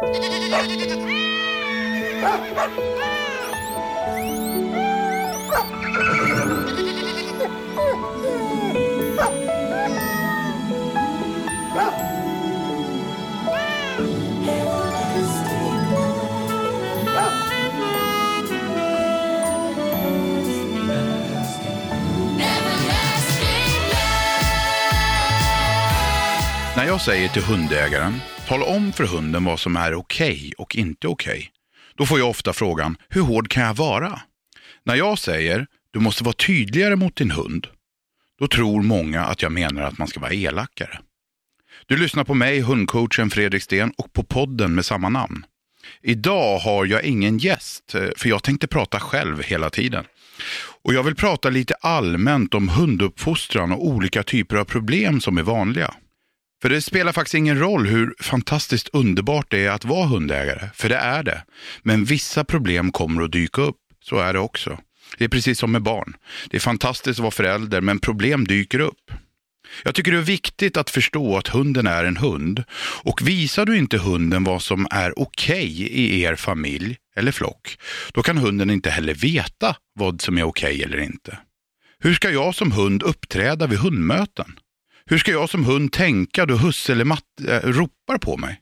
När jag säger till hundägaren, tala om för hunden vad som är okej okay och inte okej. Okay. Då får jag ofta frågan, hur hård kan jag vara? När jag säger, du måste vara tydligare mot din hund, då tror många att jag menar att man ska vara elakare. Du lyssnar på mig, hundcoachen Fredrik Sten och på podden med samma namn. Idag har jag ingen gäst, eh, för jag tänkte prata själv hela tiden. Och jag vill prata lite allmänt om hunduppfostran och olika typer av problem som är vanliga. För det spelar faktiskt ingen roll hur fantastiskt underbart det är att vara hundägare, för det är det. Men vissa problem kommer att dyka upp, så är det också. Det är precis som med barn. Det är fantastiskt att vara förälder, men problem dyker upp. Jag tycker det är viktigt att förstå att hunden är en hund. Och visar du inte hunden vad som är okej okay i er familj eller flock, då kan hunden inte heller veta vad som är okej okay eller inte. Hur ska jag som hund uppträda vid hundmöten? Hur ska jag som hund tänka då husse eller matte äh, ropar på mig?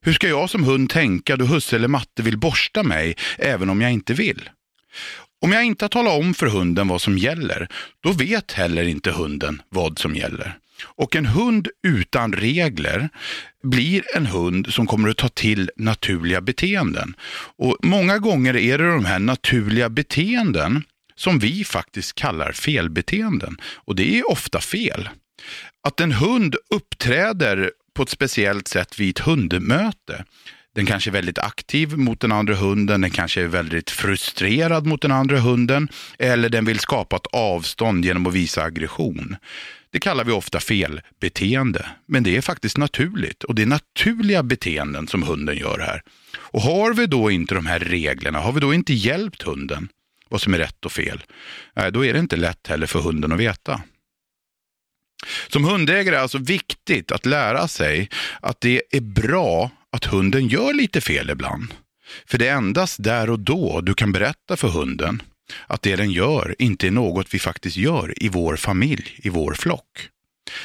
Hur ska jag som hund tänka då husse eller matte vill borsta mig även om jag inte vill? Om jag inte talar om för hunden vad som gäller, då vet heller inte hunden vad som gäller. Och en hund utan regler blir en hund som kommer att ta till naturliga beteenden. Och Många gånger är det de här naturliga beteenden som vi faktiskt kallar felbeteenden. Och det är ofta fel. Att en hund uppträder på ett speciellt sätt vid ett hundmöte. Den kanske är väldigt aktiv mot den andra hunden, den kanske är väldigt frustrerad mot den andra hunden eller den vill skapa ett avstånd genom att visa aggression. Det kallar vi ofta felbeteende, men det är faktiskt naturligt och det är naturliga beteenden som hunden gör här. Och har vi då inte de här reglerna, har vi då inte hjälpt hunden vad som är rätt och fel, då är det inte lätt heller för hunden att veta. Som hundägare är det alltså viktigt att lära sig att det är bra att hunden gör lite fel ibland. För det är endast där och då du kan berätta för hunden att det den gör inte är något vi faktiskt gör i vår familj, i vår flock.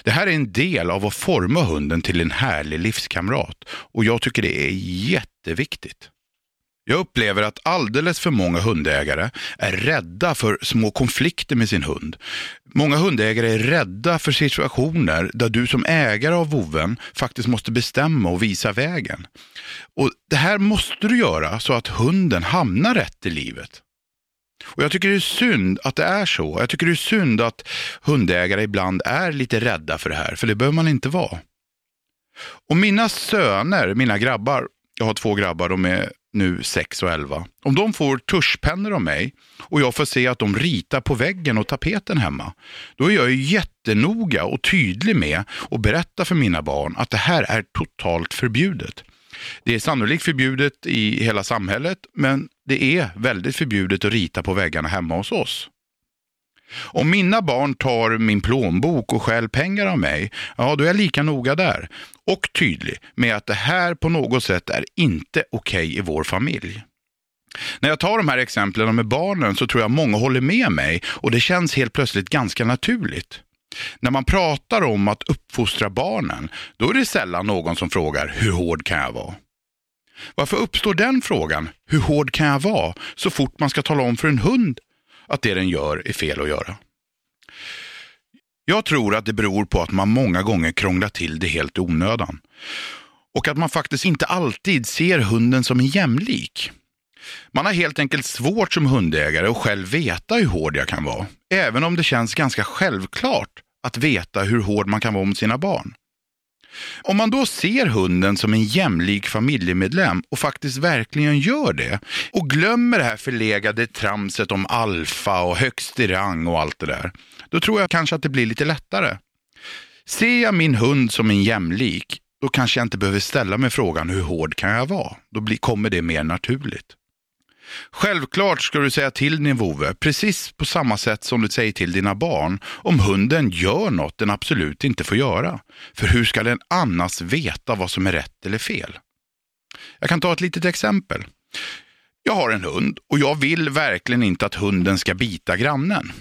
Det här är en del av att forma hunden till en härlig livskamrat och jag tycker det är jätteviktigt. Jag upplever att alldeles för många hundägare är rädda för små konflikter med sin hund. Många hundägare är rädda för situationer där du som ägare av voven faktiskt måste bestämma och visa vägen. Och Det här måste du göra så att hunden hamnar rätt i livet. Och Jag tycker det är synd att det är så. Jag tycker det är synd att hundägare ibland är lite rädda för det här, för det behöver man inte vara. Och mina söner, mina grabbar, jag har två grabbar, de är nu 6 och 11. Om de får tuschpennor av mig och jag får se att de ritar på väggen och tapeten hemma, då är jag jättenoga och tydlig med att berätta för mina barn att det här är totalt förbjudet. Det är sannolikt förbjudet i hela samhället, men det är väldigt förbjudet att rita på väggarna hemma hos oss. Om mina barn tar min plånbok och stjäl pengar av mig, ja då är jag lika noga där. Och tydlig med att det här på något sätt är inte okej okay i vår familj. När jag tar de här exemplen med barnen så tror jag många håller med mig och det känns helt plötsligt ganska naturligt. När man pratar om att uppfostra barnen, då är det sällan någon som frågar hur hård kan jag vara? Varför uppstår den frågan, hur hård kan jag vara, så fort man ska tala om för en hund att det den gör är fel att göra. Jag tror att det beror på att man många gånger krånglar till det helt i onödan. Och att man faktiskt inte alltid ser hunden som en jämlik. Man har helt enkelt svårt som hundägare att själv veta hur hård jag kan vara. Även om det känns ganska självklart att veta hur hård man kan vara mot sina barn. Om man då ser hunden som en jämlik familjemedlem och faktiskt verkligen gör det och glömmer det här förlegade tramset om alfa och högst i rang och allt det där, då tror jag kanske att det blir lite lättare. Ser jag min hund som en jämlik, då kanske jag inte behöver ställa mig frågan hur hård kan jag vara? Då kommer det mer naturligt. Självklart ska du säga till din vovve, precis på samma sätt som du säger till dina barn, om hunden gör något den absolut inte får göra. För hur ska den annars veta vad som är rätt eller fel? Jag kan ta ett litet exempel. Jag har en hund och jag vill verkligen inte att hunden ska bita grannen.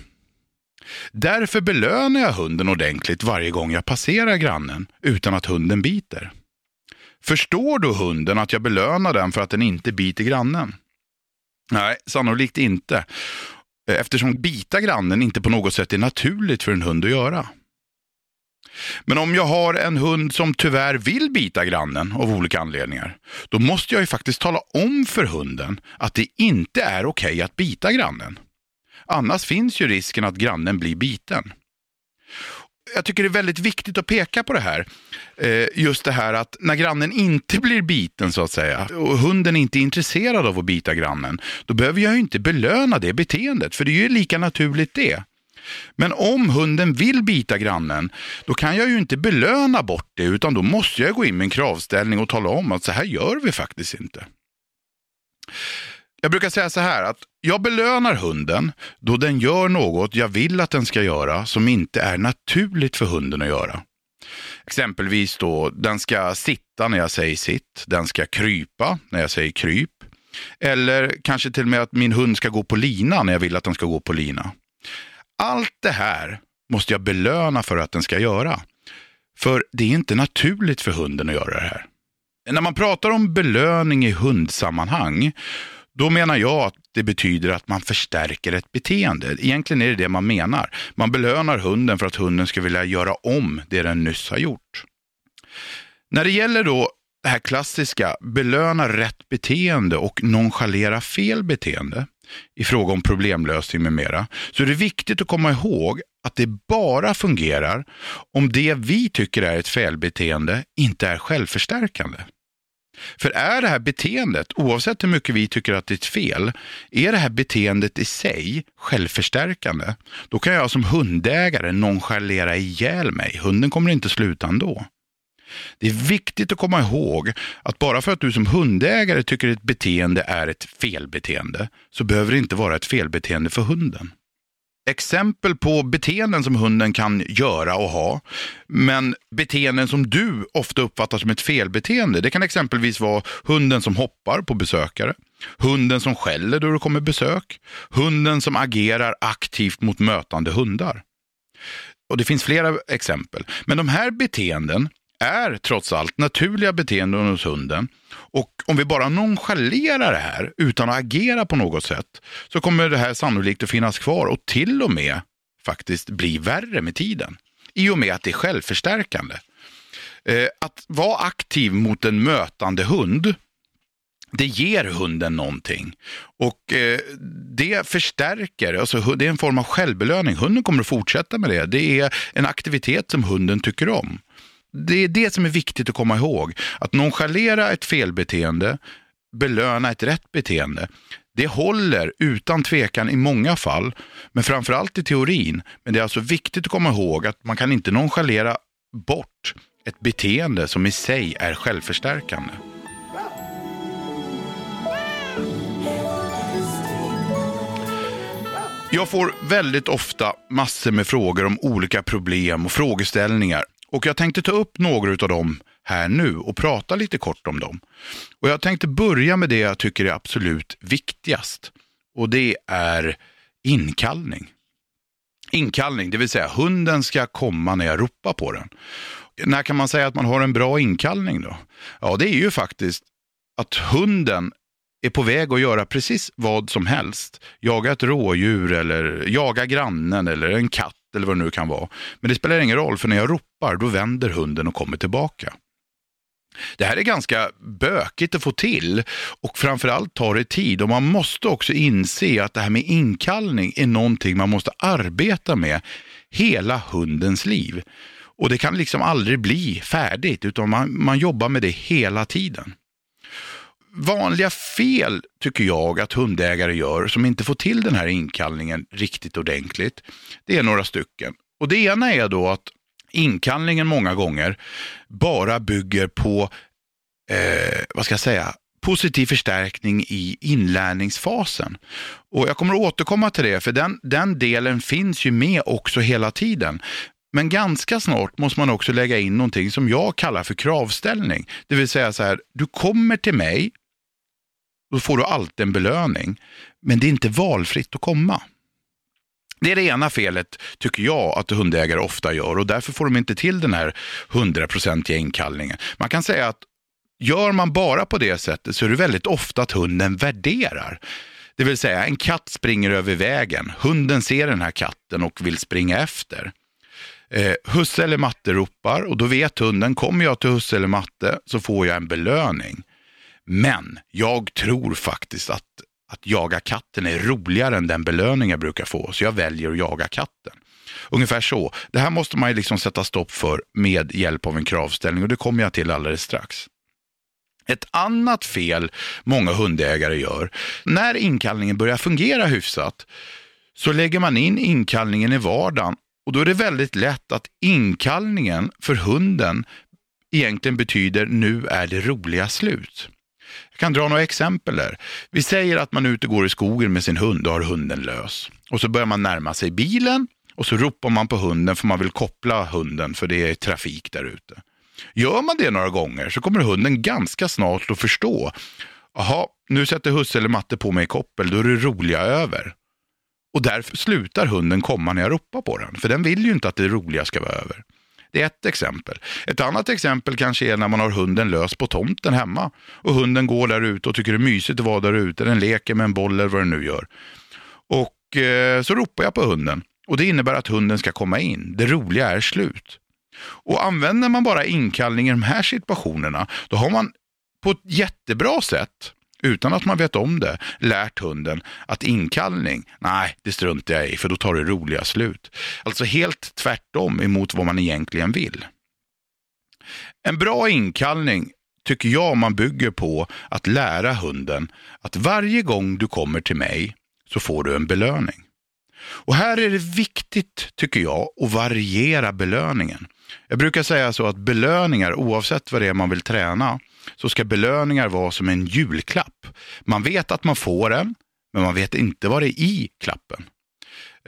Därför belönar jag hunden ordentligt varje gång jag passerar grannen utan att hunden biter. Förstår då hunden att jag belönar den för att den inte biter grannen? Nej, sannolikt inte. Eh, eftersom bita grannen inte på något sätt är naturligt för en hund att göra. Men om jag har en hund som tyvärr vill bita grannen av olika anledningar, då måste jag ju faktiskt tala om för hunden att det inte är okej okay att bita grannen. Annars finns ju risken att grannen blir biten. Jag tycker det är väldigt viktigt att peka på det här. Eh, just det här att när grannen inte blir biten så att säga och hunden inte är intresserad av att bita grannen, då behöver jag ju inte belöna det beteendet, för det är ju lika naturligt det. Men om hunden vill bita grannen, då kan jag ju inte belöna bort det, utan då måste jag gå in med en kravställning och tala om att så här gör vi faktiskt inte. Jag brukar säga så här att jag belönar hunden då den gör något jag vill att den ska göra som inte är naturligt för hunden att göra. Exempelvis då, den ska sitta när jag säger sitt, den ska krypa när jag säger kryp. Eller kanske till och med att min hund ska gå på lina när jag vill att den ska gå på lina. Allt det här måste jag belöna för att den ska göra. För det är inte naturligt för hunden att göra det här. När man pratar om belöning i hundsammanhang, då menar jag att det betyder att man förstärker ett beteende. Egentligen är det det man menar. Man belönar hunden för att hunden ska vilja göra om det den nyss har gjort. När det gäller då det här klassiska, belöna rätt beteende och nonchalera fel beteende i fråga om problemlösning med mera, så är det viktigt att komma ihåg att det bara fungerar om det vi tycker är ett felbeteende inte är självförstärkande. För är det här beteendet, oavsett hur mycket vi tycker att det är ett fel, är det här beteendet i sig självförstärkande, då kan jag som hundägare nonchalera ihjäl mig. Hunden kommer inte sluta ändå. Det är viktigt att komma ihåg att bara för att du som hundägare tycker ett beteende är ett felbeteende, så behöver det inte vara ett felbeteende för hunden exempel på beteenden som hunden kan göra och ha. Men beteenden som du ofta uppfattar som ett felbeteende. Det kan exempelvis vara hunden som hoppar på besökare. Hunden som skäller då det kommer besök. Hunden som agerar aktivt mot mötande hundar. Och Det finns flera exempel. Men de här beteenden är trots allt naturliga beteenden hos hunden. Och om vi bara nonchalerar det här utan att agera på något sätt så kommer det här sannolikt att finnas kvar och till och med faktiskt bli värre med tiden. I och med att det är självförstärkande. Eh, att vara aktiv mot en mötande hund det ger hunden någonting. Och eh, det förstärker, alltså det är en form av självbelöning. Hunden kommer att fortsätta med det. Det är en aktivitet som hunden tycker om det är det som är viktigt att komma ihåg. Att nonchalera ett felbeteende, belöna ett rätt beteende. Det håller utan tvekan i många fall, men framförallt i teorin. Men det är alltså viktigt att komma ihåg att man kan inte nonchalera bort ett beteende som i sig är självförstärkande. Jag får väldigt ofta massor med frågor om olika problem och frågeställningar och jag tänkte ta upp några av dem här nu och prata lite kort om dem. Och Jag tänkte börja med det jag tycker är absolut viktigast. Och det är inkallning. Inkallning, det vill säga hunden ska komma när jag ropar på den. När kan man säga att man har en bra inkallning då? Ja, det är ju faktiskt att hunden är på väg att göra precis vad som helst. Jaga ett rådjur eller jaga grannen eller en katt eller vad det nu kan vara. Men det spelar ingen roll, för när jag ropar då vänder hunden och kommer tillbaka. Det här är ganska bökigt att få till och framförallt tar det tid och man måste också inse att det här med inkallning är någonting man måste arbeta med hela hundens liv. Och det kan liksom aldrig bli färdigt utan man, man jobbar med det hela tiden vanliga fel tycker jag att hundägare gör som inte får till den här inkallningen riktigt ordentligt. Det är några stycken. Och Det ena är då att inkallningen många gånger bara bygger på, eh, vad ska jag säga, positiv förstärkning i inlärningsfasen. Och Jag kommer att återkomma till det, för den, den delen finns ju med också hela tiden. Men ganska snart måste man också lägga in någonting som jag kallar för kravställning. Det vill säga så här, du kommer till mig, då får du alltid en belöning. Men det är inte valfritt att komma. Det är det ena felet, tycker jag, att hundägare ofta gör och därför får de inte till den här hundraprocentiga inkallningen. Man kan säga att gör man bara på det sättet så är det väldigt ofta att hunden värderar. Det vill säga, en katt springer över vägen. Hunden ser den här katten och vill springa efter. Eh, husse eller matte ropar och då vet hunden, kommer jag till husse eller matte så får jag en belöning. Men jag tror faktiskt att, att jaga katten är roligare än den belöning jag brukar få, så jag väljer att jaga katten. Ungefär så. Det här måste man ju liksom sätta stopp för med hjälp av en kravställning och det kommer jag till alldeles strax. Ett annat fel många hundägare gör, när inkallningen börjar fungera hyfsat, så lägger man in inkallningen i vardagen och då är det väldigt lätt att inkallningen för hunden egentligen betyder nu är det roliga slut. Jag kan dra några exempel där. Vi säger att man är ute och går i skogen med sin hund och har hunden lös. Och så börjar man närma sig bilen och så ropar man på hunden för man vill koppla hunden för det är trafik där ute. Gör man det några gånger så kommer hunden ganska snart att förstå. Jaha, nu sätter husse eller matte på mig koppel, då är det roliga över. Och därför slutar hunden komma när jag ropar på den, för den vill ju inte att det roliga ska vara över. Det är ett exempel. Ett annat exempel kanske är när man har hunden lös på tomten hemma och hunden går där ute och tycker det är mysigt att vara där ute. Den leker med en boll eller vad den nu gör. Och eh, så ropar jag på hunden och det innebär att hunden ska komma in. Det roliga är slut. Och använder man bara inkallning i de här situationerna, då har man på ett jättebra sätt utan att man vet om det, lärt hunden att inkallning, nej, det struntar jag i, för då tar det roliga slut. Alltså helt tvärtom emot vad man egentligen vill. En bra inkallning tycker jag man bygger på att lära hunden att varje gång du kommer till mig så får du en belöning. Och här är det viktigt, tycker jag, att variera belöningen. Jag brukar säga så att belöningar, oavsett vad det är man vill träna, så ska belöningar vara som en julklapp. Man vet att man får den men man vet inte vad det är i klappen.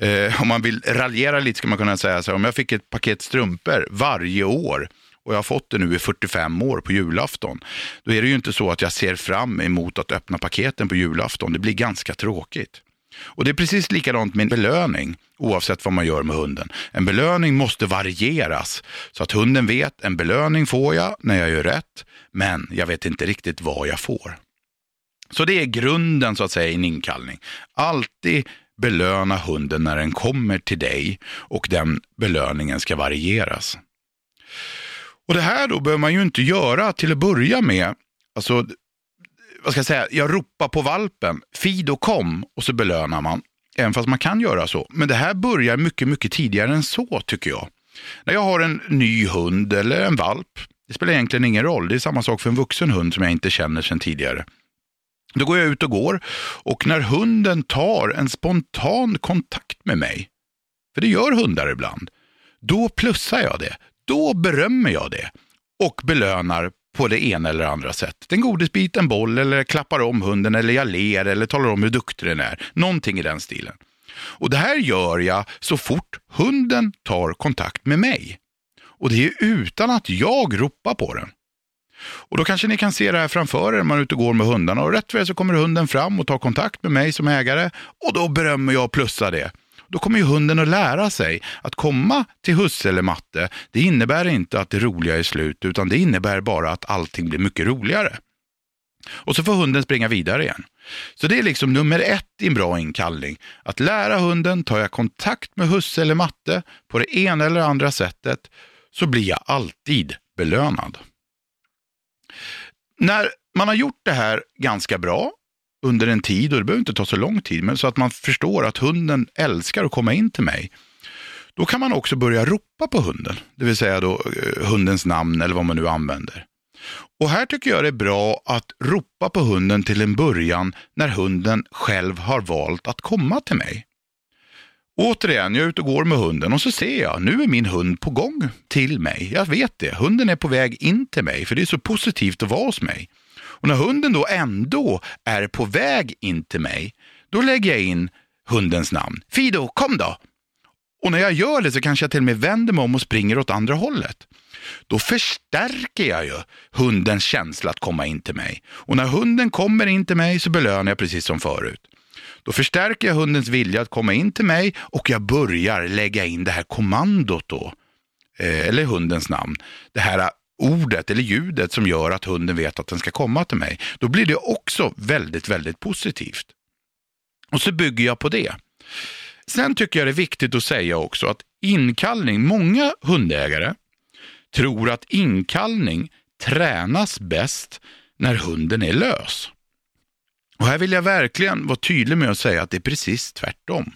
Eh, om man vill raljera lite ska man kunna säga så här, om jag fick ett paket strumpor varje år och jag har fått det nu i 45 år på julafton, då är det ju inte så att jag ser fram emot att öppna paketen på julafton. Det blir ganska tråkigt. Och det är precis likadant med en belöning, oavsett vad man gör med hunden. En belöning måste varieras, så att hunden vet, en belöning får jag när jag gör rätt, men jag vet inte riktigt vad jag får. Så det är grunden så att säga i en inkallning. Alltid belöna hunden när den kommer till dig och den belöningen ska varieras. Och Det här då behöver man ju inte göra till att börja med. Alltså, vad ska jag säga, jag ropar på valpen, Fido kom och så belönar man. Även fast man kan göra så. Men det här börjar mycket, mycket tidigare än så tycker jag. När jag har en ny hund eller en valp, det spelar egentligen ingen roll. Det är samma sak för en vuxen hund som jag inte känner sedan tidigare. Då går jag ut och går och när hunden tar en spontan kontakt med mig, för det gör hundar ibland, då plussar jag det. Då berömmer jag det och belönar på det ena eller andra sättet. En godisbit, en boll eller klappar om hunden eller jag ler eller talar om hur duktig den är. Någonting i den stilen. Och det här gör jag så fort hunden tar kontakt med mig. Och det är utan att jag ropar på den. Och då kanske ni kan se det här framför er när man är ute och går med hundarna och rätt det så kommer hunden fram och tar kontakt med mig som ägare och då berömmer jag och plussar det. Då kommer ju hunden att lära sig att komma till husse eller matte, det innebär inte att det roliga är slut, utan det innebär bara att allting blir mycket roligare. Och så får hunden springa vidare igen. Så det är liksom nummer ett i en bra inkallning. Att lära hunden, tar jag kontakt med husse eller matte på det ena eller andra sättet, så blir jag alltid belönad. När man har gjort det här ganska bra under en tid, och det behöver inte ta så lång tid, men så att man förstår att hunden älskar att komma in till mig. Då kan man också börja ropa på hunden, det vill säga då eh, hundens namn eller vad man nu använder. Och här tycker jag det är bra att ropa på hunden till en början när hunden själv har valt att komma till mig. Återigen, jag är ute och går med hunden och så ser jag, nu är min hund på gång till mig. Jag vet det, hunden är på väg in till mig för det är så positivt att vara hos mig. Och när hunden då ändå är på väg in till mig, då lägger jag in hundens namn. Fido, kom då! Och när jag gör det så kanske jag till och med vänder mig om och springer åt andra hållet. Då förstärker jag ju hundens känsla att komma in till mig. Och när hunden kommer in till mig så belönar jag precis som förut. Då förstärker jag hundens vilja att komma in till mig och jag börjar lägga in det här kommandot då. Eh, eller hundens namn. Det här ordet eller ljudet som gör att hunden vet att den ska komma till mig. Då blir det också väldigt, väldigt positivt. Och så bygger jag på det. Sen tycker jag det är viktigt att säga också att inkallning, många hundägare tror att inkallning tränas bäst när hunden är lös. Och här vill jag verkligen vara tydlig med att säga att det är precis tvärtom.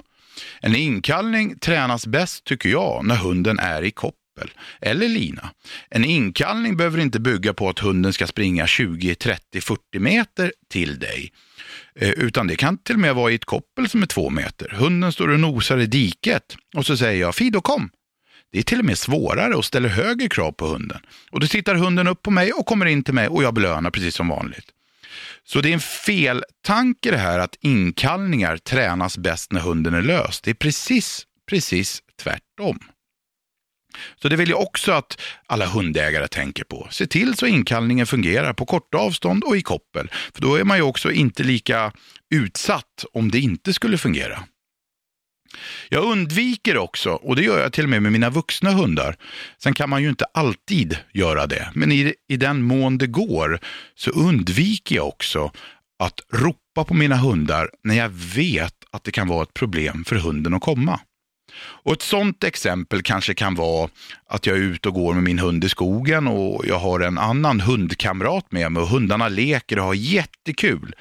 En inkallning tränas bäst, tycker jag, när hunden är i koppel eller lina. En inkallning behöver inte bygga på att hunden ska springa 20, 30, 40 meter till dig. Eh, utan det kan till och med vara i ett koppel som är två meter. Hunden står och nosar i diket och så säger jag Fido kom. Det är till och med svårare och ställer högre krav på hunden. Och då tittar hunden upp på mig och kommer in till mig och jag belönar precis som vanligt. Så det är en feltanke det här att inkallningar tränas bäst när hunden är lös. Det är precis, precis tvärtom. Så det vill jag också att alla hundägare tänker på. Se till så inkallningen fungerar på korta avstånd och i koppel. För då är man ju också inte lika utsatt om det inte skulle fungera. Jag undviker också, och det gör jag till och med med mina vuxna hundar. Sen kan man ju inte alltid göra det, men i, i den mån det går så undviker jag också att ropa på mina hundar när jag vet att det kan vara ett problem för hunden att komma. Och Ett sådant exempel kanske kan vara att jag är ute och går med min hund i skogen och jag har en annan hundkamrat med mig och hundarna leker och har jättekul.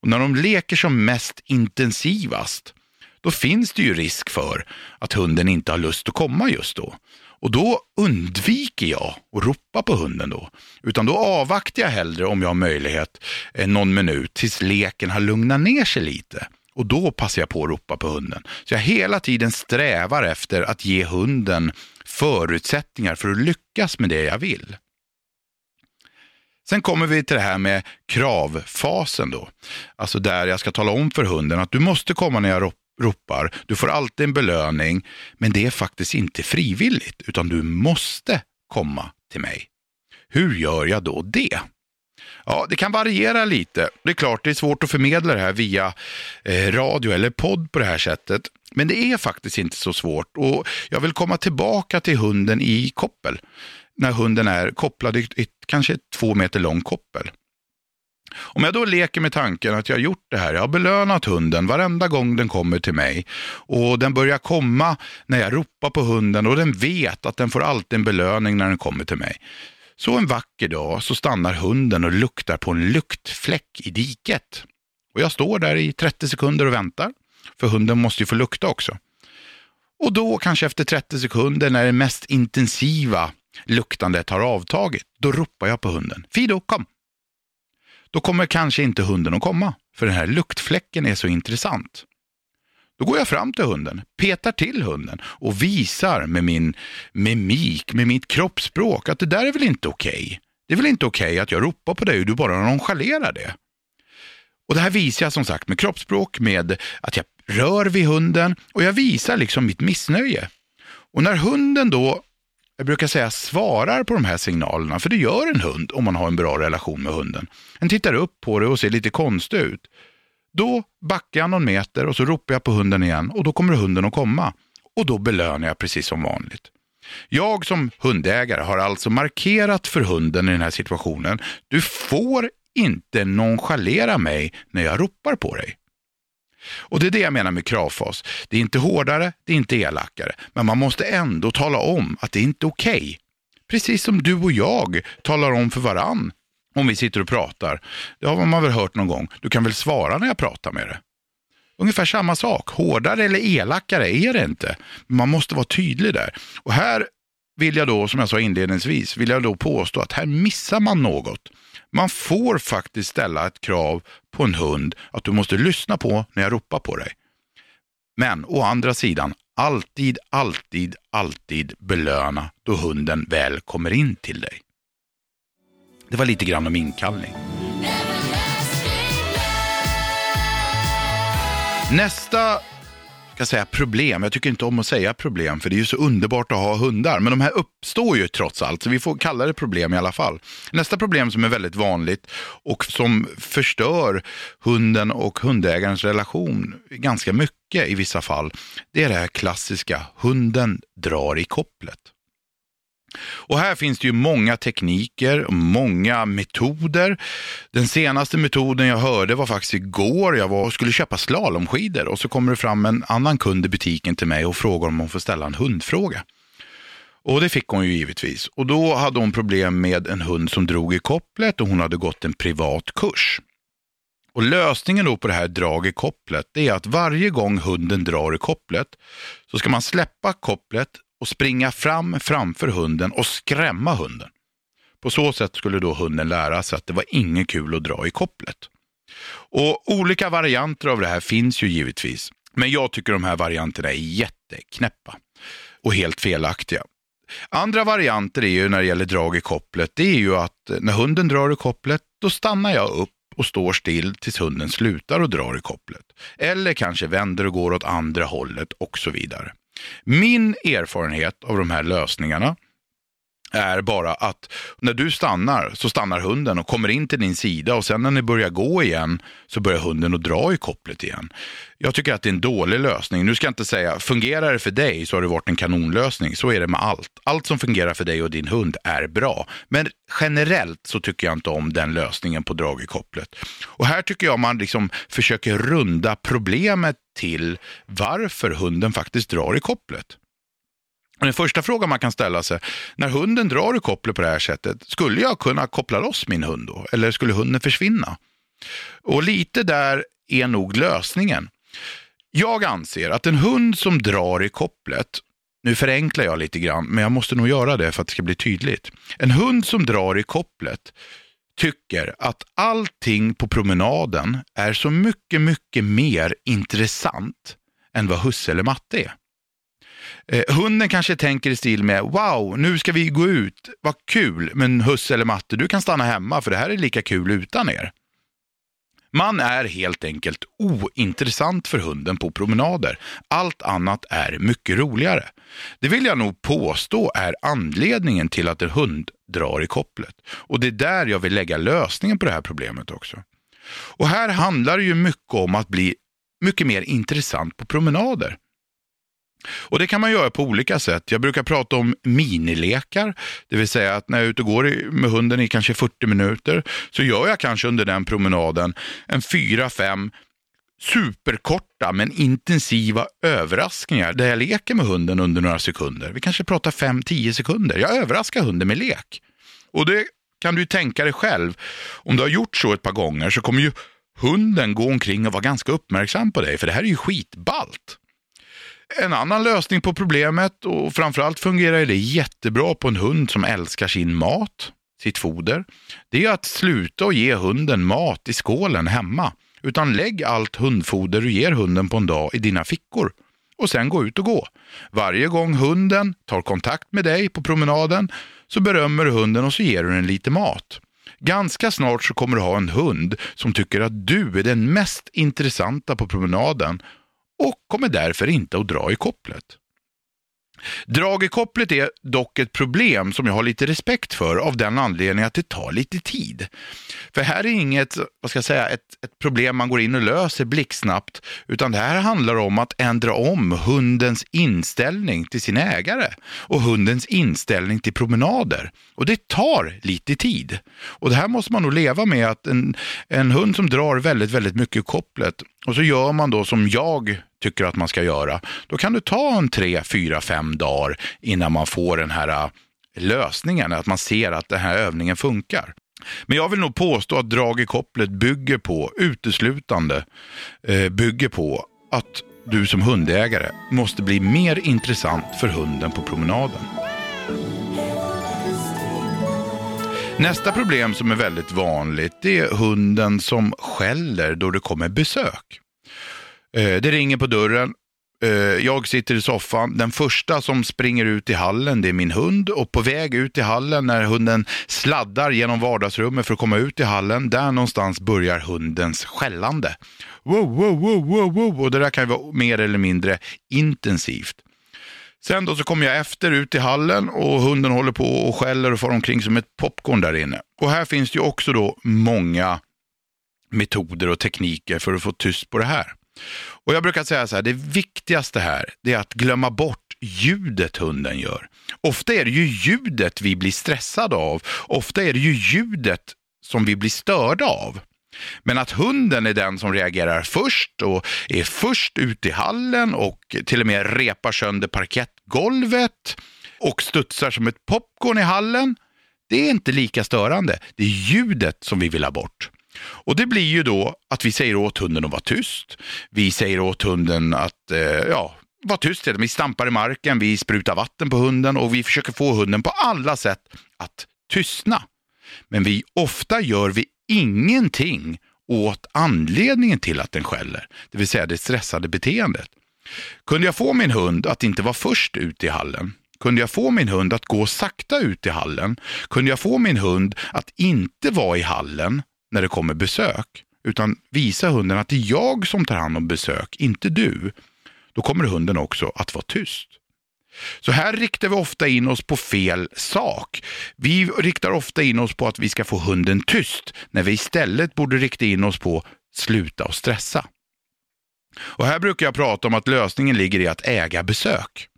Och när de leker som mest intensivast, då finns det ju risk för att hunden inte har lust att komma just då. Och då undviker jag att ropa på hunden då. Utan då avvaktar jag hellre om jag har möjlighet eh, någon minut tills leken har lugnat ner sig lite. Och då passar jag på att ropa på hunden. Så jag hela tiden strävar efter att ge hunden förutsättningar för att lyckas med det jag vill. Sen kommer vi till det här med kravfasen då. Alltså där jag ska tala om för hunden att du måste komma när jag ropar. Du får alltid en belöning, men det är faktiskt inte frivilligt, utan du måste komma till mig. Hur gör jag då det? Ja, det kan variera lite. Det är klart, det är svårt att förmedla det här via eh, radio eller podd på det här sättet. Men det är faktiskt inte så svårt och jag vill komma tillbaka till hunden i koppel. När hunden är kopplad i ett kanske två meter lång koppel. Om jag då leker med tanken att jag har gjort det här, jag har belönat hunden varenda gång den kommer till mig och den börjar komma när jag ropar på hunden och den vet att den får alltid en belöning när den kommer till mig. Så en vacker dag så stannar hunden och luktar på en luktfläck i diket. Och jag står där i 30 sekunder och väntar, för hunden måste ju få lukta också. Och då, kanske efter 30 sekunder, när det mest intensiva luktandet har avtagit, då ropar jag på hunden. Fido, kom! Då kommer kanske inte hunden att komma, för den här luktfläcken är så intressant. Då går jag fram till hunden, petar till hunden och visar med min mimik, med mitt kroppsspråk att det där är väl inte okej. Okay. Det är väl inte okej okay att jag ropar på dig och du bara nonchalerar det. Och Det här visar jag som sagt med kroppsspråk, med att jag rör vid hunden och jag visar liksom mitt missnöje. Och när hunden då, jag brukar säga svarar på de här signalerna, för det gör en hund om man har en bra relation med hunden. Den tittar upp på det och ser lite konstig ut. Då backar jag någon meter och så ropar jag på hunden igen och då kommer hunden att komma. Och då belönar jag precis som vanligt. Jag som hundägare har alltså markerat för hunden i den här situationen. Du får inte nonchalera mig när jag ropar på dig. Och det är det jag menar med kravfas. Det är inte hårdare, det är inte elakare, men man måste ändå tala om att det inte är okej. Okay. Precis som du och jag talar om för varann om vi sitter och pratar. Det har man väl hört någon gång. Du kan väl svara när jag pratar med dig. Ungefär samma sak. Hårdare eller elakare är det inte. Man måste vara tydlig där. Och här vill jag då, som jag sa inledningsvis, vill jag då påstå att här missar man något. Man får faktiskt ställa ett krav på en hund att du måste lyssna på när jag ropar på dig. Men å andra sidan, alltid, alltid, alltid belöna då hunden väl kommer in till dig. Det var lite grann om inkallning. Nästa ska säga problem. Jag tycker inte om att säga problem för det är ju så underbart att ha hundar. Men de här uppstår ju trots allt, så vi får kalla det problem i alla fall. Nästa problem som är väldigt vanligt och som förstör hunden och hundägarens relation ganska mycket i vissa fall, det är det här klassiska, hunden drar i kopplet. Och här finns det ju många tekniker, många metoder. Den senaste metoden jag hörde var faktiskt igår. Jag var och skulle köpa slalomskidor och så kommer det fram en annan kund i butiken till mig och frågar om hon får ställa en hundfråga. Och det fick hon ju givetvis. Och då hade hon problem med en hund som drog i kopplet och hon hade gått en privat kurs. Och lösningen då på det här drag i kopplet är att varje gång hunden drar i kopplet så ska man släppa kopplet och springa fram framför hunden och skrämma hunden. På så sätt skulle då hunden lära sig att det var inget kul att dra i kopplet. Och Olika varianter av det här finns ju givetvis, men jag tycker de här varianterna är jätteknäppa och helt felaktiga. Andra varianter är ju när det gäller drag i kopplet, det är ju att när hunden drar i kopplet, då stannar jag upp och står still tills hunden slutar och drar i kopplet. Eller kanske vänder och går åt andra hållet och så vidare. Min erfarenhet av de här lösningarna är bara att när du stannar så stannar hunden och kommer in till din sida och sen när ni börjar gå igen så börjar hunden att dra i kopplet igen. Jag tycker att det är en dålig lösning. Nu ska jag inte säga, fungerar det för dig så har det varit en kanonlösning. Så är det med allt. Allt som fungerar för dig och din hund är bra. Men generellt så tycker jag inte om den lösningen på drag i kopplet. Och här tycker jag man liksom försöker runda problemet till varför hunden faktiskt drar i kopplet. Den första frågan man kan ställa sig, när hunden drar i kopplet på det här sättet, skulle jag kunna koppla loss min hund då? Eller skulle hunden försvinna? Och lite där är nog lösningen. Jag anser att en hund som drar i kopplet, nu förenklar jag lite grann, men jag måste nog göra det för att det ska bli tydligt. En hund som drar i kopplet tycker att allting på promenaden är så mycket, mycket mer intressant än vad husse eller matte är. Eh, hunden kanske tänker i stil med wow, nu ska vi gå ut, vad kul, men husse eller matte, du kan stanna hemma för det här är lika kul utan er. Man är helt enkelt ointressant för hunden på promenader. Allt annat är mycket roligare. Det vill jag nog påstå är anledningen till att en hund drar i kopplet. Och det är där jag vill lägga lösningen på det här problemet också. Och här handlar det ju mycket om att bli mycket mer intressant på promenader. Och Det kan man göra på olika sätt. Jag brukar prata om minilekar, det vill säga att när jag är ute och går med hunden i kanske 40 minuter så gör jag kanske under den promenaden en 4-5 superkorta men intensiva överraskningar där jag leker med hunden under några sekunder. Vi kanske pratar 5-10 sekunder. Jag överraskar hunden med lek. Och det kan du tänka dig själv. Om du har gjort så ett par gånger så kommer ju hunden gå omkring och vara ganska uppmärksam på dig, för det här är ju skitballt. En annan lösning på problemet och framförallt fungerar det jättebra på en hund som älskar sin mat, sitt foder. Det är att sluta och ge hunden mat i skålen hemma. Utan lägg allt hundfoder du ger hunden på en dag i dina fickor och sen gå ut och gå. Varje gång hunden tar kontakt med dig på promenaden så berömmer du hunden och så ger du den lite mat. Ganska snart så kommer du ha en hund som tycker att du är den mest intressanta på promenaden och kommer därför inte att dra i kopplet. Drag i kopplet är dock ett problem som jag har lite respekt för av den anledningen att det tar lite tid. För här är inget, vad ska jag säga, ett, ett problem man går in och löser blixtsnabbt, utan det här handlar om att ändra om hundens inställning till sin ägare och hundens inställning till promenader. Och det tar lite tid. Och det här måste man nog leva med att en, en hund som drar väldigt, väldigt mycket i kopplet och så gör man då som jag tycker att man ska göra, då kan det ta en tre, fyra, fem dagar innan man får den här äh, lösningen, att man ser att den här övningen funkar. Men jag vill nog påstå att drag i kopplet bygger på, uteslutande eh, bygger på att du som hundägare måste bli mer intressant för hunden på promenaden. Nästa problem som är väldigt vanligt det är hunden som skäller då det kommer besök. Eh, det ringer på dörren. Eh, jag sitter i soffan. Den första som springer ut i hallen det är min hund och på väg ut i hallen när hunden sladdar genom vardagsrummet för att komma ut i hallen, där någonstans börjar hundens skällande. Wow, wow, wow, wow, wow. Och det där kan ju vara mer eller mindre intensivt. Sen då så kommer jag efter ut i hallen och hunden håller på och skäller och far omkring som ett popcorn där inne. Och här finns det ju också då många metoder och tekniker för att få tyst på det här. Och Jag brukar säga så här, det viktigaste här det är att glömma bort ljudet hunden gör. Ofta är det ju ljudet vi blir stressade av. Ofta är det ju ljudet som vi blir störda av. Men att hunden är den som reagerar först och är först ut i hallen och till och med repar sönder parkettgolvet och studsar som ett popcorn i hallen, det är inte lika störande. Det är ljudet som vi vill ha bort. Och det blir ju då att vi säger åt hunden att vara tyst. Vi säger åt hunden att, eh, ja, vara tyst. Vi stampar i marken, vi sprutar vatten på hunden och vi försöker få hunden på alla sätt att tystna. Men vi, ofta gör vi ingenting åt anledningen till att den skäller, det vill säga det stressade beteendet. Kunde jag få min hund att inte vara först ut i hallen, kunde jag få min hund att gå sakta ut i hallen, kunde jag få min hund att inte vara i hallen när det kommer besök, utan visa hunden att det är jag som tar hand om besök, inte du, då kommer hunden också att vara tyst. Så här riktar vi ofta in oss på fel sak. Vi riktar ofta in oss på att vi ska få hunden tyst, när vi istället borde rikta in oss på sluta och stressa. Och Här brukar jag prata om att lösningen ligger i att äga besök.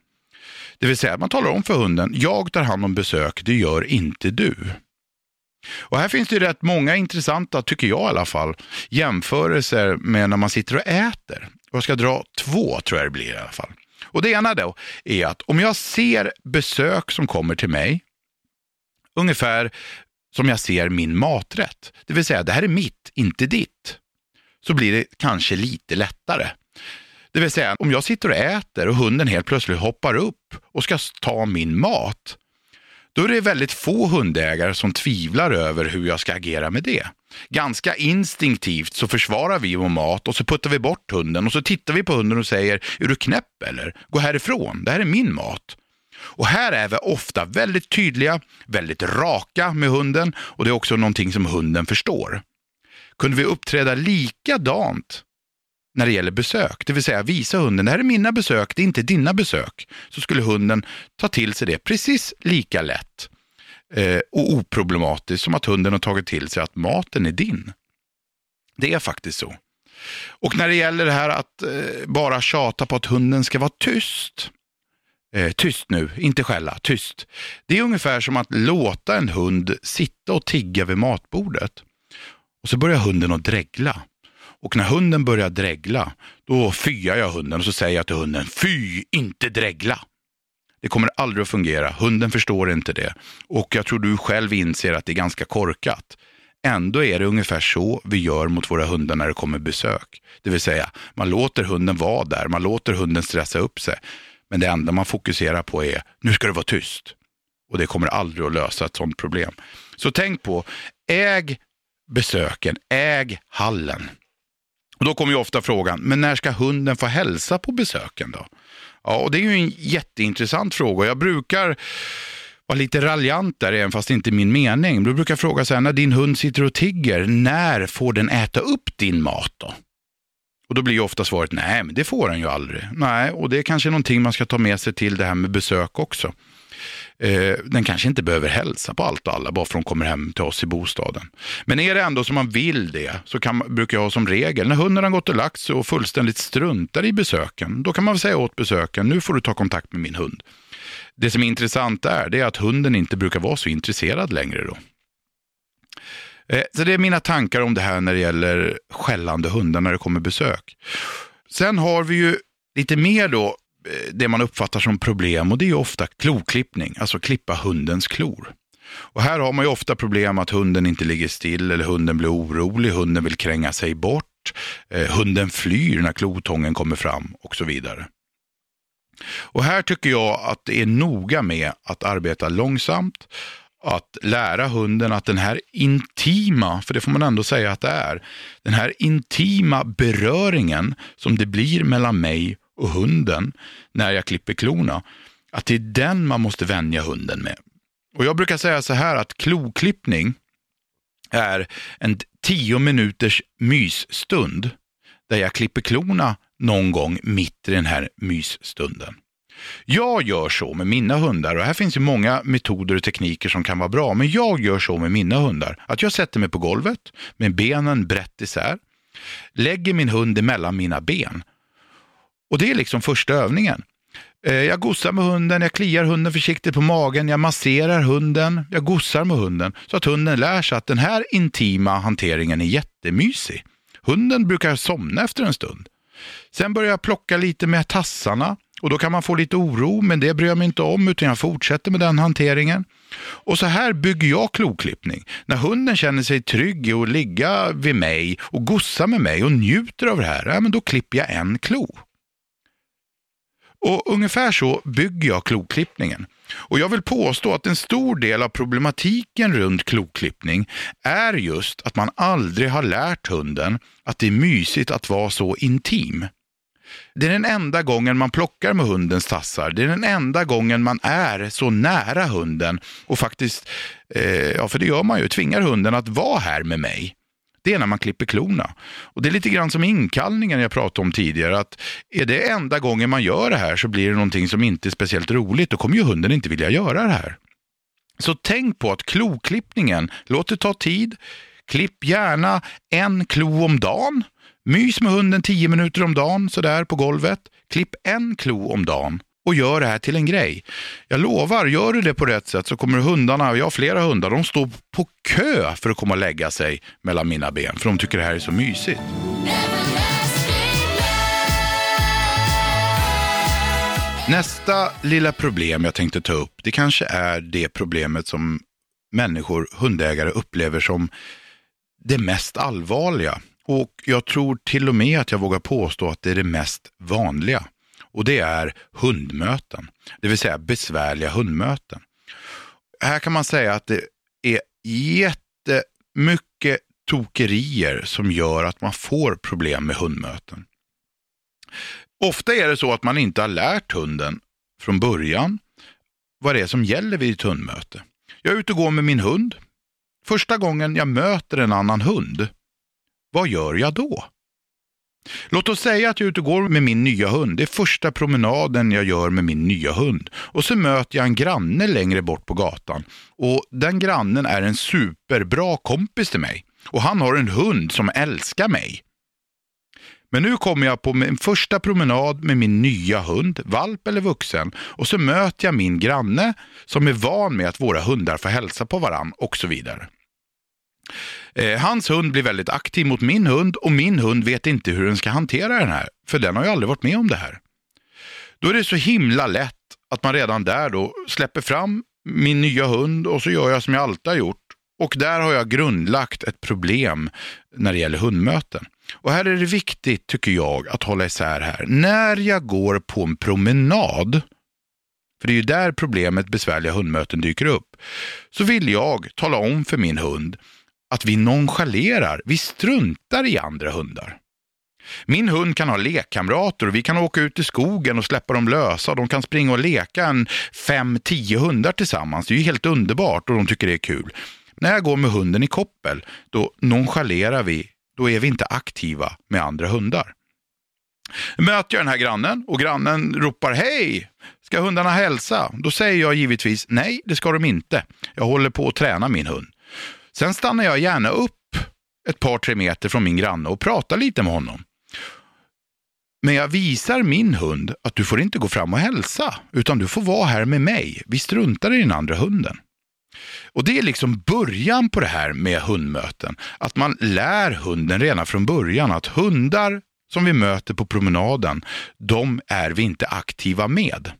Det vill säga att man talar om för hunden, jag tar hand om besök, det gör inte du. Och här finns det rätt många intressanta, tycker jag i alla fall, jämförelser med när man sitter och äter. Och jag ska dra två, tror jag det blir i alla fall. Och Det ena då är att om jag ser besök som kommer till mig, ungefär som jag ser min maträtt, det vill säga det här är mitt, inte ditt, så blir det kanske lite lättare. Det vill säga, om jag sitter och äter och hunden helt plötsligt hoppar upp och ska ta min mat, då är det väldigt få hundägare som tvivlar över hur jag ska agera med det. Ganska instinktivt så försvarar vi vår mat och så puttar vi bort hunden och så tittar vi på hunden och säger, är du knäpp eller? Gå härifrån, det här är min mat. Och här är vi ofta väldigt tydliga, väldigt raka med hunden och det är också någonting som hunden förstår. Kunde vi uppträda likadant när det gäller besök, det vill säga visa hunden, det här är mina besök, det är inte dina besök, så skulle hunden ta till sig det precis lika lätt eh, och oproblematiskt som att hunden har tagit till sig att maten är din. Det är faktiskt så. Och när det gäller det här att eh, bara tjata på att hunden ska vara tyst, eh, tyst nu, inte skälla, tyst. Det är ungefär som att låta en hund sitta och tigga vid matbordet. Och så börjar hunden att dregla. Och när hunden börjar dregla, då fyar jag hunden och så säger jag till hunden, fy, inte dregla. Det kommer aldrig att fungera. Hunden förstår inte det. Och jag tror du själv inser att det är ganska korkat. Ändå är det ungefär så vi gör mot våra hundar när det kommer besök. Det vill säga, man låter hunden vara där, man låter hunden stressa upp sig. Men det enda man fokuserar på är, nu ska det vara tyst. Och det kommer aldrig att lösa ett sådant problem. Så tänk på, äg besöken, äg hallen. Och Då kommer ju ofta frågan, men när ska hunden få hälsa på besöken då? Ja, och det är ju en jätteintressant fråga. Jag brukar vara lite raljant där, även fast det inte är min mening. Då brukar jag fråga så här, när din hund sitter och tigger, när får den äta upp din mat då? Och då blir ju ofta svaret, nej men det får den ju aldrig. Nej, och det är kanske någonting man ska ta med sig till det här med besök också. Eh, den kanske inte behöver hälsa på allt och alla bara för att de kommer hem till oss i bostaden. Men är det ändå som man vill det så kan, brukar jag ha som regel, när hunden har gått och lagt sig och fullständigt struntar i besöken, då kan man säga åt besöken, nu får du ta kontakt med min hund. Det som är intressant där, det är att hunden inte brukar vara så intresserad längre då. Eh, så det är mina tankar om det här när det gäller skällande hundar när det kommer besök. Sen har vi ju lite mer då Eh, det man uppfattar som problem och det är ofta kloklippning, alltså klippa hundens klor. Och här har man ju ofta problem att hunden inte ligger still eller hunden blir orolig, hunden vill kränga sig bort, eh, hunden flyr när klotången kommer fram och så vidare. Och här tycker jag att det är noga med att arbeta långsamt, att lära hunden att den här intima, för det får man ändå säga att det är, den här intima beröringen som det blir mellan mig och hunden när jag klipper klorna, att det är den man måste vänja hunden med. Och Jag brukar säga så här att kloklippning är en tio minuters mysstund där jag klipper klorna någon gång mitt i den här mysstunden. Jag gör så med mina hundar och här finns ju många metoder och tekniker som kan vara bra, men jag gör så med mina hundar att jag sätter mig på golvet med benen brett isär, lägger min hund emellan mina ben och det är liksom första övningen. Eh, jag gossar med hunden, jag kliar hunden försiktigt på magen, jag masserar hunden, jag gossar med hunden så att hunden lär sig att den här intima hanteringen är jättemysig. Hunden brukar somna efter en stund. Sen börjar jag plocka lite med tassarna och då kan man få lite oro, men det bryr jag mig inte om utan jag fortsätter med den hanteringen. Och så här bygger jag kloklippning. När hunden känner sig trygg i att ligga vid mig och gossa med mig och njuter av det här, ja, men då klipper jag en klo. Och ungefär så bygger jag kloklippningen. Och jag vill påstå att en stor del av problematiken runt kloklippning är just att man aldrig har lärt hunden att det är mysigt att vara så intim. Det är den enda gången man plockar med hundens tassar. Det är den enda gången man är så nära hunden och faktiskt, eh, ja för det gör man ju, tvingar hunden att vara här med mig det är när man klipper klorna. Och Det är lite grann som inkallningen jag pratade om tidigare. att Är det enda gången man gör det här så blir det någonting som inte är speciellt roligt. Då kommer ju hunden inte vilja göra det här. Så tänk på att kloklippningen, låt det ta tid. Klipp gärna en klo om dagen. Mys med hunden 10 minuter om dagen sådär på golvet. Klipp en klo om dagen och gör det här till en grej. Jag lovar, gör du det på rätt sätt så kommer hundarna, jag har flera hundar, de står på kö för att komma och lägga sig mellan mina ben för de tycker det här är så mysigt. Nästa lilla problem jag tänkte ta upp, det kanske är det problemet som människor, hundägare, upplever som det mest allvarliga. Och jag tror till och med att jag vågar påstå att det är det mest vanliga och det är hundmöten, det vill säga besvärliga hundmöten. Här kan man säga att det är jättemycket tokerier som gör att man får problem med hundmöten. Ofta är det så att man inte har lärt hunden från början vad det är som gäller vid ett hundmöte. Jag är ute och går med min hund. Första gången jag möter en annan hund, vad gör jag då? Låt oss säga att jag är ute och går med min nya hund. Det är första promenaden jag gör med min nya hund. Och så möter jag en granne längre bort på gatan. Och den grannen är en superbra kompis till mig. Och han har en hund som älskar mig. Men nu kommer jag på min första promenad med min nya hund, valp eller vuxen, och så möter jag min granne som är van med att våra hundar får hälsa på varann och så vidare. Eh, hans hund blir väldigt aktiv mot min hund och min hund vet inte hur den ska hantera den här, för den har ju aldrig varit med om det här. Då är det så himla lätt att man redan där då släpper fram min nya hund och så gör jag som jag alltid har gjort. Och där har jag grundlagt ett problem när det gäller hundmöten. Och här är det viktigt, tycker jag, att hålla isär här. När jag går på en promenad, för det är ju där problemet besvärliga hundmöten dyker upp, så vill jag tala om för min hund att vi nonchalerar, vi struntar i andra hundar. Min hund kan ha lekkamrater och vi kan åka ut i skogen och släppa dem lösa. De kan springa och leka en fem, tio hundar tillsammans. Det är ju helt underbart och de tycker det är kul. När jag går med hunden i koppel, då nonchalerar vi, då är vi inte aktiva med andra hundar. Möter jag den här grannen och grannen ropar hej, ska hundarna hälsa? Då säger jag givetvis nej, det ska de inte. Jag håller på att träna min hund. Sen stannar jag gärna upp ett par, tre meter från min granne och pratar lite med honom. Men jag visar min hund att du får inte gå fram och hälsa, utan du får vara här med mig. Vi struntar i den andra hunden. Och Det är liksom början på det här med hundmöten. Att man lär hunden redan från början att hundar som vi möter på promenaden, de är vi inte aktiva med.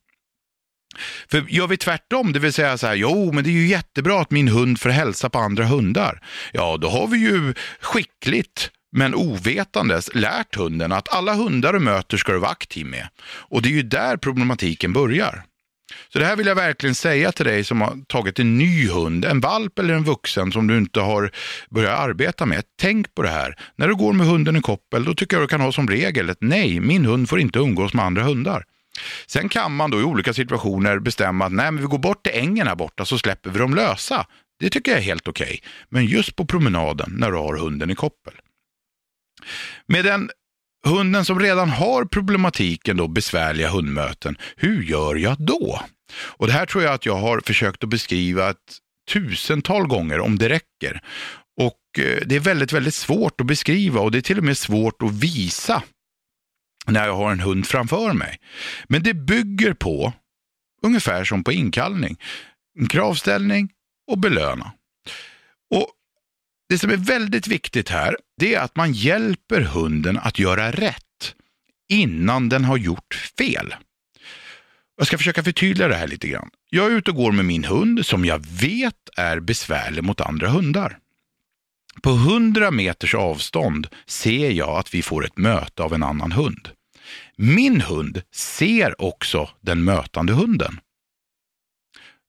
För gör vi tvärtom, det vill säga så här, jo men det är ju jättebra att min hund får hälsa på andra hundar. Ja, då har vi ju skickligt men ovetandes lärt hunden att alla hundar du möter ska du vara aktiv med. Och det är ju där problematiken börjar. Så det här vill jag verkligen säga till dig som har tagit en ny hund, en valp eller en vuxen som du inte har börjat arbeta med. Tänk på det här. När du går med hunden i koppel, då tycker jag du kan ha som regel ett nej, min hund får inte umgås med andra hundar. Sen kan man då i olika situationer bestämma att nej, men vi går bort till ängen här borta så släpper vi dem lösa. Det tycker jag är helt okej. Okay. Men just på promenaden när du har hunden i koppel. Med den hunden som redan har problematiken då, besvärliga hundmöten, hur gör jag då? Och Det här tror jag att jag har försökt att beskriva ett tusental gånger om det räcker. Och eh, Det är väldigt, väldigt svårt att beskriva och det är till och med svårt att visa när jag har en hund framför mig. Men det bygger på, ungefär som på inkallning, en kravställning och belöna. Och Det som är väldigt viktigt här, det är att man hjälper hunden att göra rätt innan den har gjort fel. Jag ska försöka förtydliga det här lite grann. Jag är ute och går med min hund som jag vet är besvärlig mot andra hundar. På 100 meters avstånd ser jag att vi får ett möte av en annan hund. Min hund ser också den mötande hunden.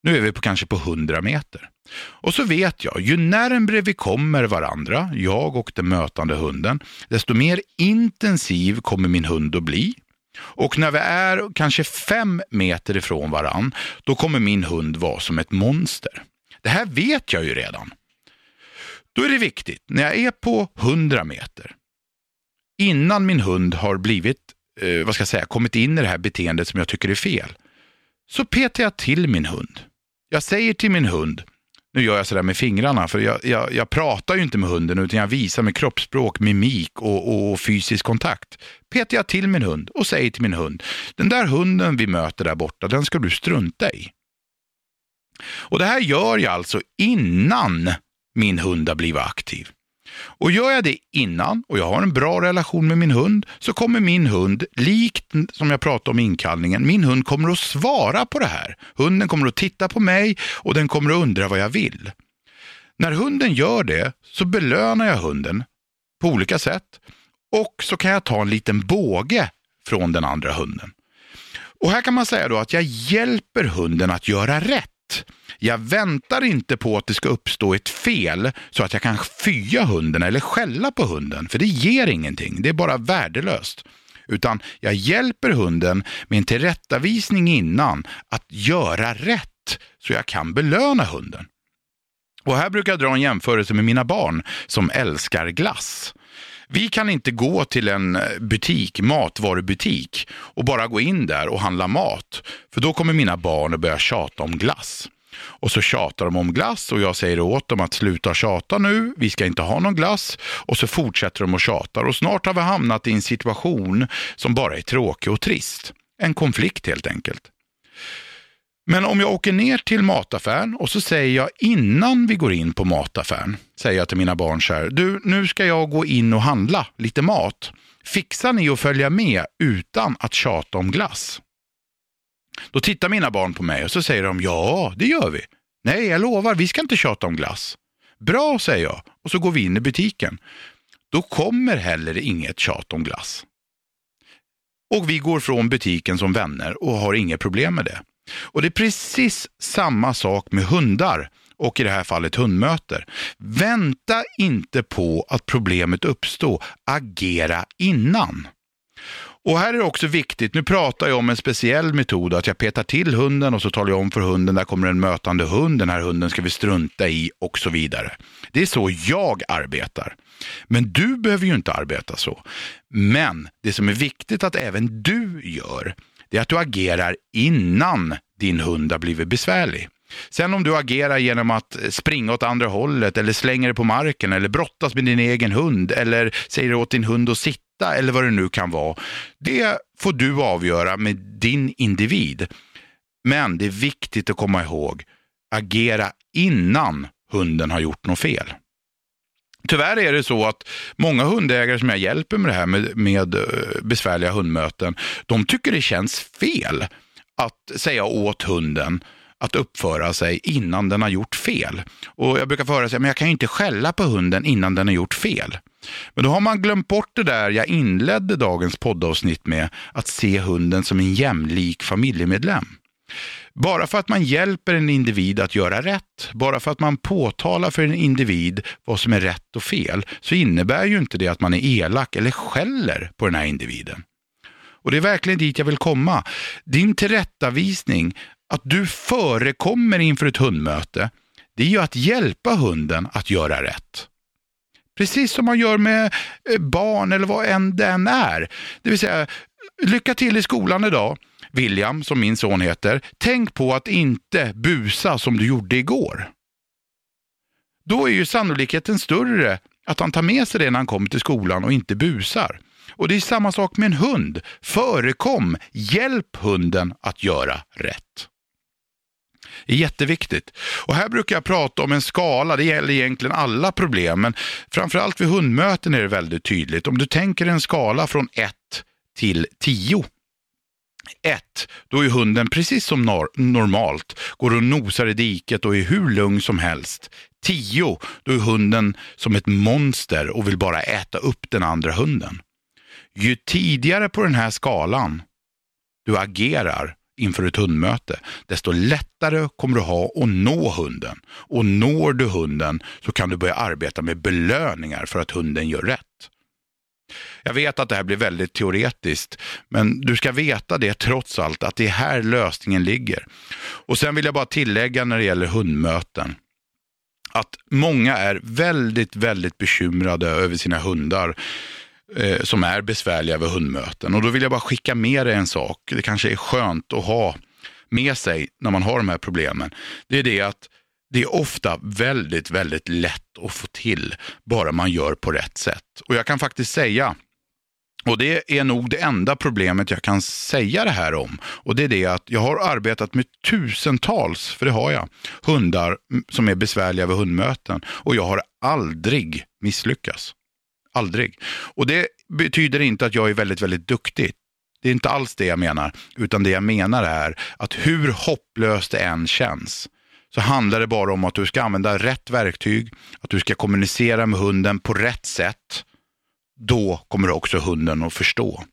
Nu är vi på kanske på 100 meter. Och så vet jag, ju närmre vi kommer varandra, jag och den mötande hunden, desto mer intensiv kommer min hund att bli. Och när vi är kanske fem meter ifrån varandra, då kommer min hund vara som ett monster. Det här vet jag ju redan. Då är det viktigt, när jag är på 100 meter, innan min hund har blivit, eh, vad ska jag säga, kommit in i det här beteendet som jag tycker är fel, så petar jag till min hund. Jag säger till min hund, nu gör jag sådär med fingrarna, för jag, jag, jag, pratar ju inte med hunden utan jag visar med kroppsspråk, mimik och, och, fysisk kontakt. Petar jag till min hund och säger till min hund, den där hunden vi möter där borta, den ska du strunta i. Och det här gör jag alltså innan min hund har blivit aktiv. Och gör jag det innan och jag har en bra relation med min hund så kommer min hund, likt som jag pratade om inkallningen, min hund kommer att svara på det här. Hunden kommer att titta på mig och den kommer att undra vad jag vill. När hunden gör det så belönar jag hunden på olika sätt och så kan jag ta en liten båge från den andra hunden. Och här kan man säga då att jag hjälper hunden att göra rätt. Jag väntar inte på att det ska uppstå ett fel så att jag kan fya hunden eller skälla på hunden, för det ger ingenting. Det är bara värdelöst. Utan jag hjälper hunden med en tillrättavisning innan att göra rätt så jag kan belöna hunden. Och här brukar jag dra en jämförelse med mina barn som älskar glass. Vi kan inte gå till en eh, butik, matvarubutik och bara gå in där och handla mat. För då kommer mina barn att börja tjata om glass. Och så tjatar de om glass och jag säger åt dem att sluta tjata nu, vi ska inte ha någon glass. Och så fortsätter de att tjata och snart har vi hamnat i en situation som bara är tråkig och trist. En konflikt helt enkelt. Men om jag åker ner till mataffären och så säger jag innan vi går in på mataffären, säger jag till mina barn så här, du nu ska jag gå in och handla lite mat. Fixar ni att följa med utan att tjata om glass? Då tittar mina barn på mig och så säger de ja, det gör vi. Nej, jag lovar, vi ska inte tjata om glass. Bra, säger jag och så går vi in i butiken. Då kommer heller inget tjat om glass. Och vi går från butiken som vänner och har inga problem med det. Och det är precis samma sak med hundar och i det här fallet hundmöter. Vänta inte på att problemet uppstår, agera innan. Och här är det också viktigt, nu pratar jag om en speciell metod, att jag petar till hunden och så talar jag om för hunden, där kommer en mötande hund, den här hunden ska vi strunta i och så vidare. Det är så jag arbetar. Men du behöver ju inte arbeta så. Men det som är viktigt att även du gör, det är att du agerar innan din hund har blivit besvärlig. Sen om du agerar genom att springa åt andra hållet eller slänger dig på marken eller brottas med din egen hund eller säger åt din hund att sitta eller vad det nu kan vara. Det får du avgöra med din individ. Men det är viktigt att komma ihåg, agera innan hunden har gjort något fel. Tyvärr är det så att många hundägare som jag hjälper med det här med, med eh, besvärliga hundmöten, de tycker det känns fel att säga åt hunden att uppföra sig innan den har gjort fel. Och Jag brukar få höra att jag kan ju inte skälla på hunden innan den har gjort fel. Men då har man glömt bort det där jag inledde dagens poddavsnitt med, att se hunden som en jämlik familjemedlem. Bara för att man hjälper en individ att göra rätt, bara för att man påtalar för en individ vad som är rätt och fel, så innebär ju inte det att man är elak eller skäller på den här individen. Och det är verkligen dit jag vill komma. Din tillrättavisning, att du förekommer inför ett hundmöte, det är ju att hjälpa hunden att göra rätt. Precis som man gör med eh, barn eller vad än det än är. Det vill säga, lycka till i skolan idag. William, som min son heter, tänk på att inte busa som du gjorde igår. Då är ju sannolikheten större att han tar med sig det när han kommer till skolan och inte busar. Och det är samma sak med en hund. Förekom, hjälp hunden att göra rätt. Det är jätteviktigt. Och här brukar jag prata om en skala, det gäller egentligen alla problem, men framförallt vid hundmöten är det väldigt tydligt. Om du tänker en skala från 1 till 10. 1. Då är hunden precis som nor normalt, går och nosar i diket och är hur lugn som helst. 10. Då är hunden som ett monster och vill bara äta upp den andra hunden. Ju tidigare på den här skalan du agerar inför ett hundmöte, desto lättare kommer du ha att nå hunden. Och når du hunden så kan du börja arbeta med belöningar för att hunden gör rätt. Jag vet att det här blir väldigt teoretiskt, men du ska veta det trots allt, att det är här lösningen ligger. Och sen vill jag bara tillägga när det gäller hundmöten, att många är väldigt, väldigt bekymrade över sina hundar eh, som är besvärliga vid hundmöten. Och då vill jag bara skicka med dig en sak. Det kanske är skönt att ha med sig när man har de här problemen. Det är det att det är ofta väldigt, väldigt lätt att få till bara man gör på rätt sätt. Och jag kan faktiskt säga och det är nog det enda problemet jag kan säga det här om. Och det är det att jag har arbetat med tusentals, för det har jag, hundar som är besvärliga vid hundmöten. Och jag har aldrig misslyckats. Aldrig. Och det betyder inte att jag är väldigt, väldigt duktig. Det är inte alls det jag menar, utan det jag menar är att hur hopplöst det än känns, så handlar det bara om att du ska använda rätt verktyg, att du ska kommunicera med hunden på rätt sätt. Då kommer också hunden att förstå.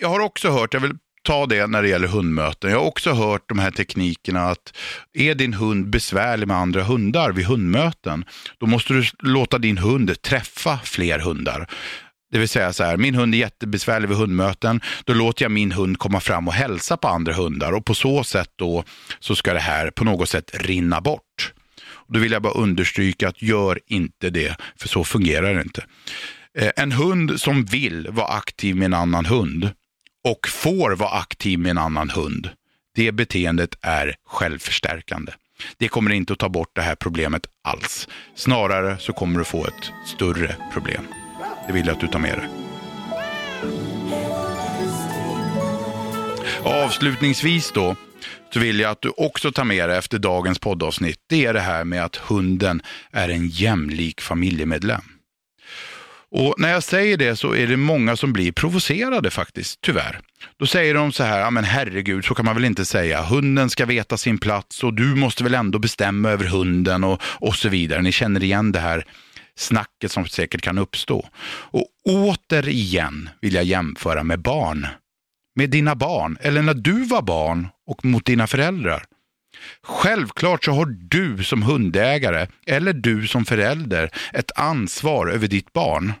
Jag har också hört, jag vill ta det när det gäller hundmöten. Jag har också hört de här teknikerna att är din hund besvärlig med andra hundar vid hundmöten, då måste du låta din hund träffa fler hundar. Det vill säga så här, min hund är jättebesvärlig vid hundmöten, då låter jag min hund komma fram och hälsa på andra hundar och på så sätt då så ska det här på något sätt rinna bort. Då vill jag bara understryka att gör inte det, för så fungerar det inte. Eh, en hund som vill vara aktiv med en annan hund, och får vara aktiv med en annan hund, det beteendet är självförstärkande. Det kommer inte att ta bort det här problemet alls. Snarare så kommer du få ett större problem. Det vill jag att du tar med dig. Avslutningsvis då så vill jag att du också tar med dig efter dagens poddavsnitt. Det är det här med att hunden är en jämlik familjemedlem. Och när jag säger det så är det många som blir provocerade faktiskt, tyvärr. Då säger de så här, ja men herregud, så kan man väl inte säga. Hunden ska veta sin plats och du måste väl ändå bestämma över hunden och, och så vidare. Ni känner igen det här snacket som säkert kan uppstå. Och återigen vill jag jämföra med barn. Med dina barn, eller när du var barn och mot dina föräldrar. Självklart så har du som hundägare eller du som förälder ett ansvar över ditt barn.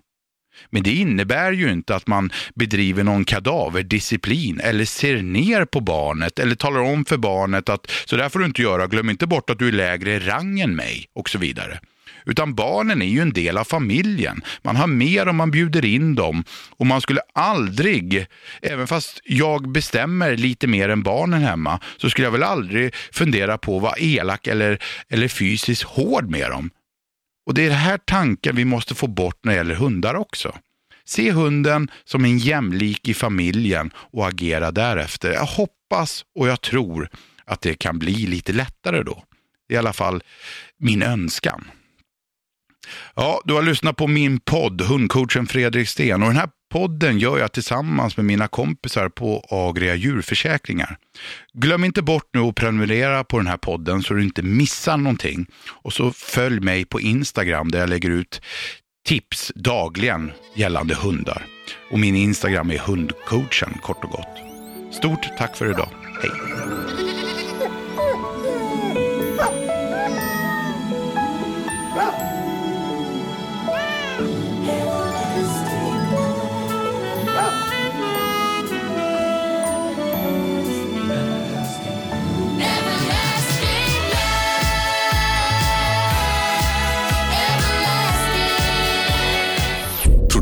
Men det innebär ju inte att man bedriver någon kadaverdisciplin eller ser ner på barnet eller talar om för barnet att så där får du inte göra, glöm inte bort att du är lägre i rang än mig och så vidare. Utan barnen är ju en del av familjen. Man har mer om man bjuder in dem. Och man skulle aldrig, även fast jag bestämmer lite mer än barnen hemma, så skulle jag väl aldrig fundera på att vara elak eller, eller fysiskt hård med dem. Och det är den här tanken vi måste få bort när det gäller hundar också. Se hunden som en jämlik i familjen och agera därefter. Jag hoppas och jag tror att det kan bli lite lättare då. Det är i alla fall min önskan. Ja, du har lyssnat på min podd, hundcoachen Fredrik Sten. Och den här podden gör jag tillsammans med mina kompisar på Agria djurförsäkringar. Glöm inte bort nu att prenumerera på den här podden så du inte missar någonting. Och så följ mig på Instagram där jag lägger ut tips dagligen gällande hundar. Och min Instagram är hundcoachen kort och gott. Stort tack för idag. Hej!